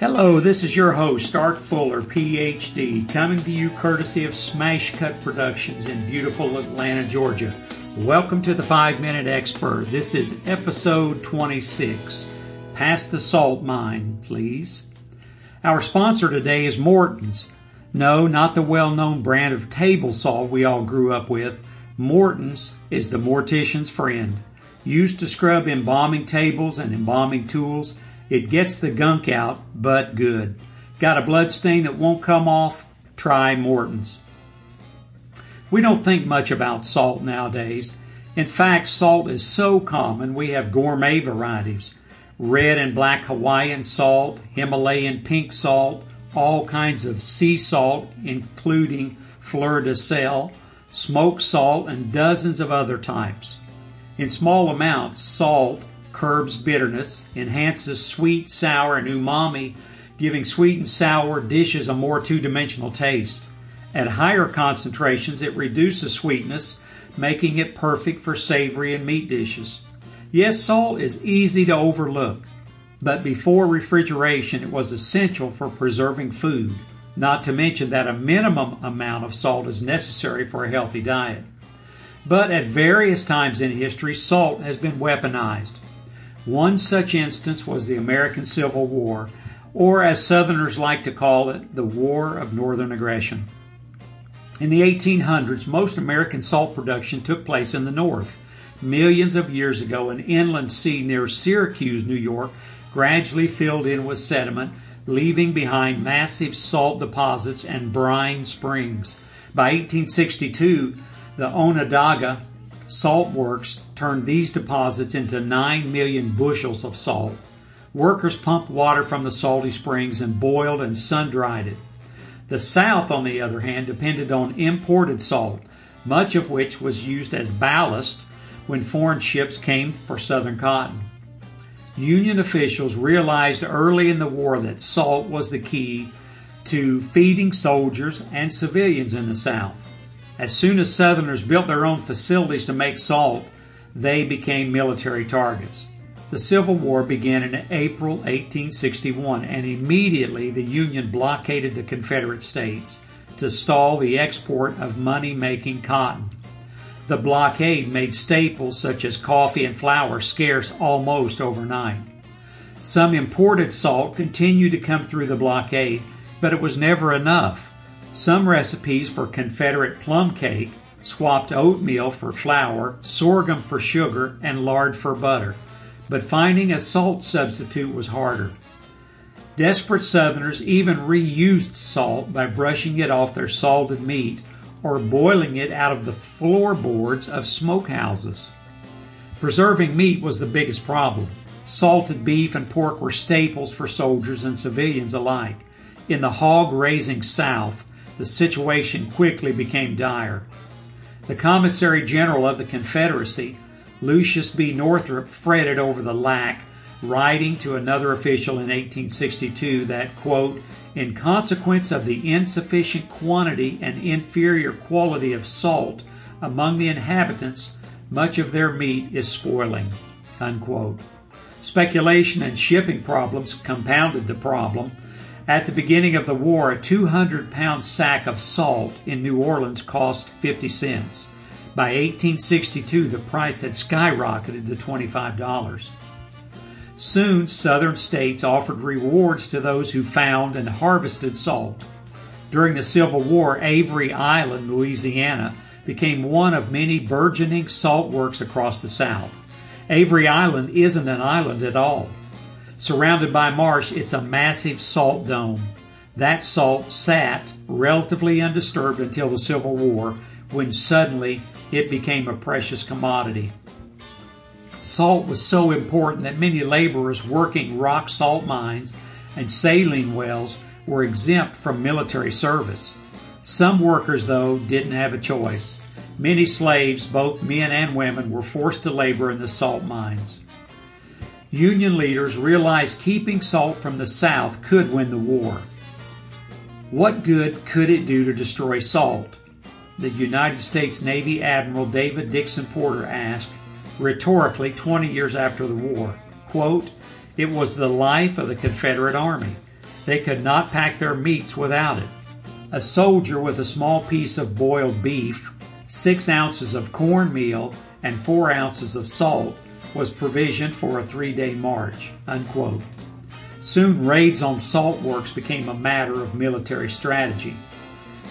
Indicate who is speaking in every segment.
Speaker 1: Hello, this is your host, Art Fuller, PhD, coming to you courtesy of Smash Cut Productions in beautiful Atlanta, Georgia. Welcome to the 5 Minute Expert. This is episode 26. Pass the salt mine, please. Our sponsor today is Morton's. No, not the well known brand of table salt we all grew up with. Morton's is the mortician's friend. Used to scrub embalming tables and embalming tools, it gets the gunk out, but good. Got a blood stain that won't come off? Try Morton's. We don't think much about salt nowadays. In fact, salt is so common we have gourmet varieties red and black Hawaiian salt, Himalayan pink salt, all kinds of sea salt, including fleur de sel, smoked salt, and dozens of other types. In small amounts, salt curbs bitterness, enhances sweet, sour, and umami, giving sweet and sour dishes a more two dimensional taste. At higher concentrations, it reduces sweetness, making it perfect for savory and meat dishes. Yes, salt is easy to overlook, but before refrigeration, it was essential for preserving food, not to mention that a minimum amount of salt is necessary for a healthy diet. But at various times in history, salt has been weaponized. One such instance was the American Civil War, or as Southerners like to call it, the War of Northern Aggression. In the 1800s, most American salt production took place in the North. Millions of years ago, an inland sea near Syracuse, New York, gradually filled in with sediment, leaving behind massive salt deposits and brine springs. By 1862, the Onondaga Salt works turned these deposits into 9 million bushels of salt. Workers pumped water from the salty springs and boiled and sun dried it. The South, on the other hand, depended on imported salt, much of which was used as ballast when foreign ships came for Southern cotton. Union officials realized early in the war that salt was the key to feeding soldiers and civilians in the South. As soon as Southerners built their own facilities to make salt, they became military targets. The Civil War began in April 1861, and immediately the Union blockaded the Confederate States to stall the export of money making cotton. The blockade made staples such as coffee and flour scarce almost overnight. Some imported salt continued to come through the blockade, but it was never enough. Some recipes for Confederate plum cake swapped oatmeal for flour, sorghum for sugar, and lard for butter, but finding a salt substitute was harder. Desperate Southerners even reused salt by brushing it off their salted meat or boiling it out of the floorboards of smokehouses. Preserving meat was the biggest problem. Salted beef and pork were staples for soldiers and civilians alike. In the hog raising South, the situation quickly became dire. The Commissary General of the Confederacy, Lucius B. Northrop, fretted over the lack, writing to another official in 1862 that, quote, in consequence of the insufficient quantity and inferior quality of salt among the inhabitants, much of their meat is spoiling. Unquote. Speculation and shipping problems compounded the problem at the beginning of the war, a 200 pound sack of salt in New Orleans cost 50 cents. By 1862, the price had skyrocketed to $25. Soon, southern states offered rewards to those who found and harvested salt. During the Civil War, Avery Island, Louisiana, became one of many burgeoning salt works across the South. Avery Island isn't an island at all. Surrounded by marsh, it's a massive salt dome. That salt sat relatively undisturbed until the Civil War, when suddenly it became a precious commodity. Salt was so important that many laborers working rock salt mines and saline wells were exempt from military service. Some workers, though, didn't have a choice. Many slaves, both men and women, were forced to labor in the salt mines. Union leaders realized keeping salt from the South could win the war. What good could it do to destroy salt? The United States Navy Admiral David Dixon Porter asked, rhetorically 20 years after the war. Quote, it was the life of the Confederate Army. They could not pack their meats without it. A soldier with a small piece of boiled beef, six ounces of cornmeal, and four ounces of salt was provisioned for a three day march. Unquote. Soon raids on salt works became a matter of military strategy.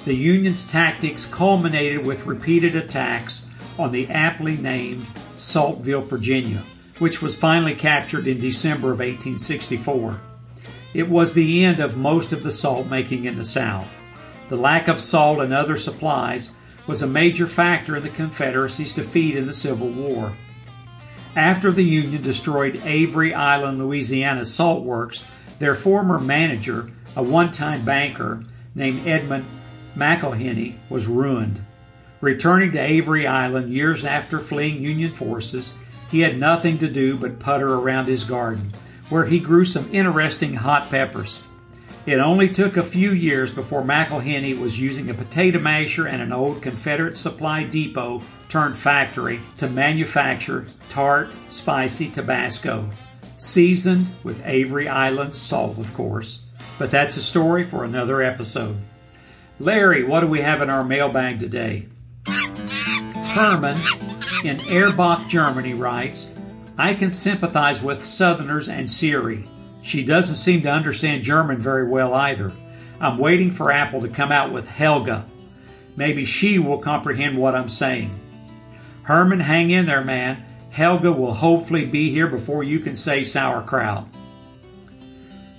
Speaker 1: The Union's tactics culminated with repeated attacks on the aptly named Saltville, Virginia, which was finally captured in December of 1864. It was the end of most of the salt making in the South. The lack of salt and other supplies was a major factor in the Confederacy's defeat in the Civil War. After the Union destroyed Avery Island, Louisiana salt works, their former manager, a one time banker named Edmund McIlhenny, was ruined. Returning to Avery Island years after fleeing Union forces, he had nothing to do but putter around his garden, where he grew some interesting hot peppers. It only took a few years before McIlhenny was using a potato masher and an old Confederate supply depot turned factory to manufacture tart, spicy Tabasco, seasoned with Avery Island salt, of course. But that's a story for another episode. Larry, what do we have in our mailbag today? Herman in Erbach, Germany writes, I can sympathize with Southerners and Siri. She doesn't seem to understand German very well either. I'm waiting for Apple to come out with Helga. Maybe she will comprehend what I'm saying. Herman, hang in there, man. Helga will hopefully be here before you can say sauerkraut.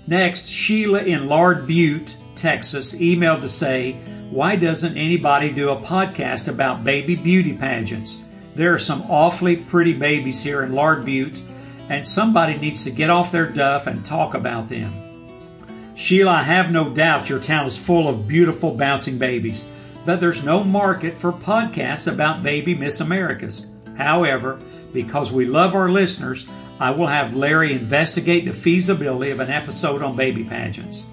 Speaker 1: Next, Sheila in Lard Butte, Texas, emailed to say, Why doesn't anybody do a podcast about baby beauty pageants? There are some awfully pretty babies here in Lard Butte and somebody needs to get off their duff and talk about them. Sheila, I have no doubt your town is full of beautiful bouncing babies, but there's no market for podcasts about baby Miss Americas. However, because we love our listeners, I will have Larry investigate the feasibility of an episode on baby pageants.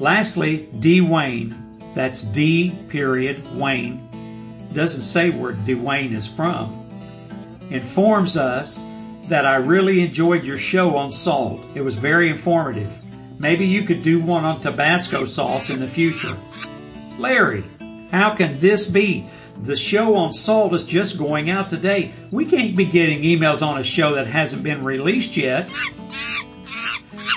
Speaker 1: Lastly, D. Wayne, that's D. period Wayne, doesn't say where Dwayne is from, informs us that I really enjoyed your show on salt. It was very informative. Maybe you could do one on Tabasco sauce in the future. Larry, how can this be? The show on salt is just going out today. We can't be getting emails on a show that hasn't been released yet.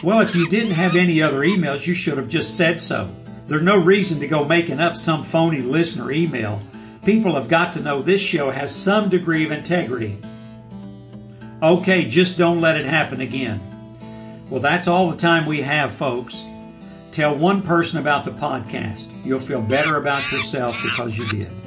Speaker 1: Well, if you didn't have any other emails, you should have just said so. There's no reason to go making up some phony listener email. People have got to know this show has some degree of integrity. Okay, just don't let it happen again. Well, that's all the time we have, folks. Tell one person about the podcast. You'll feel better about yourself because you did.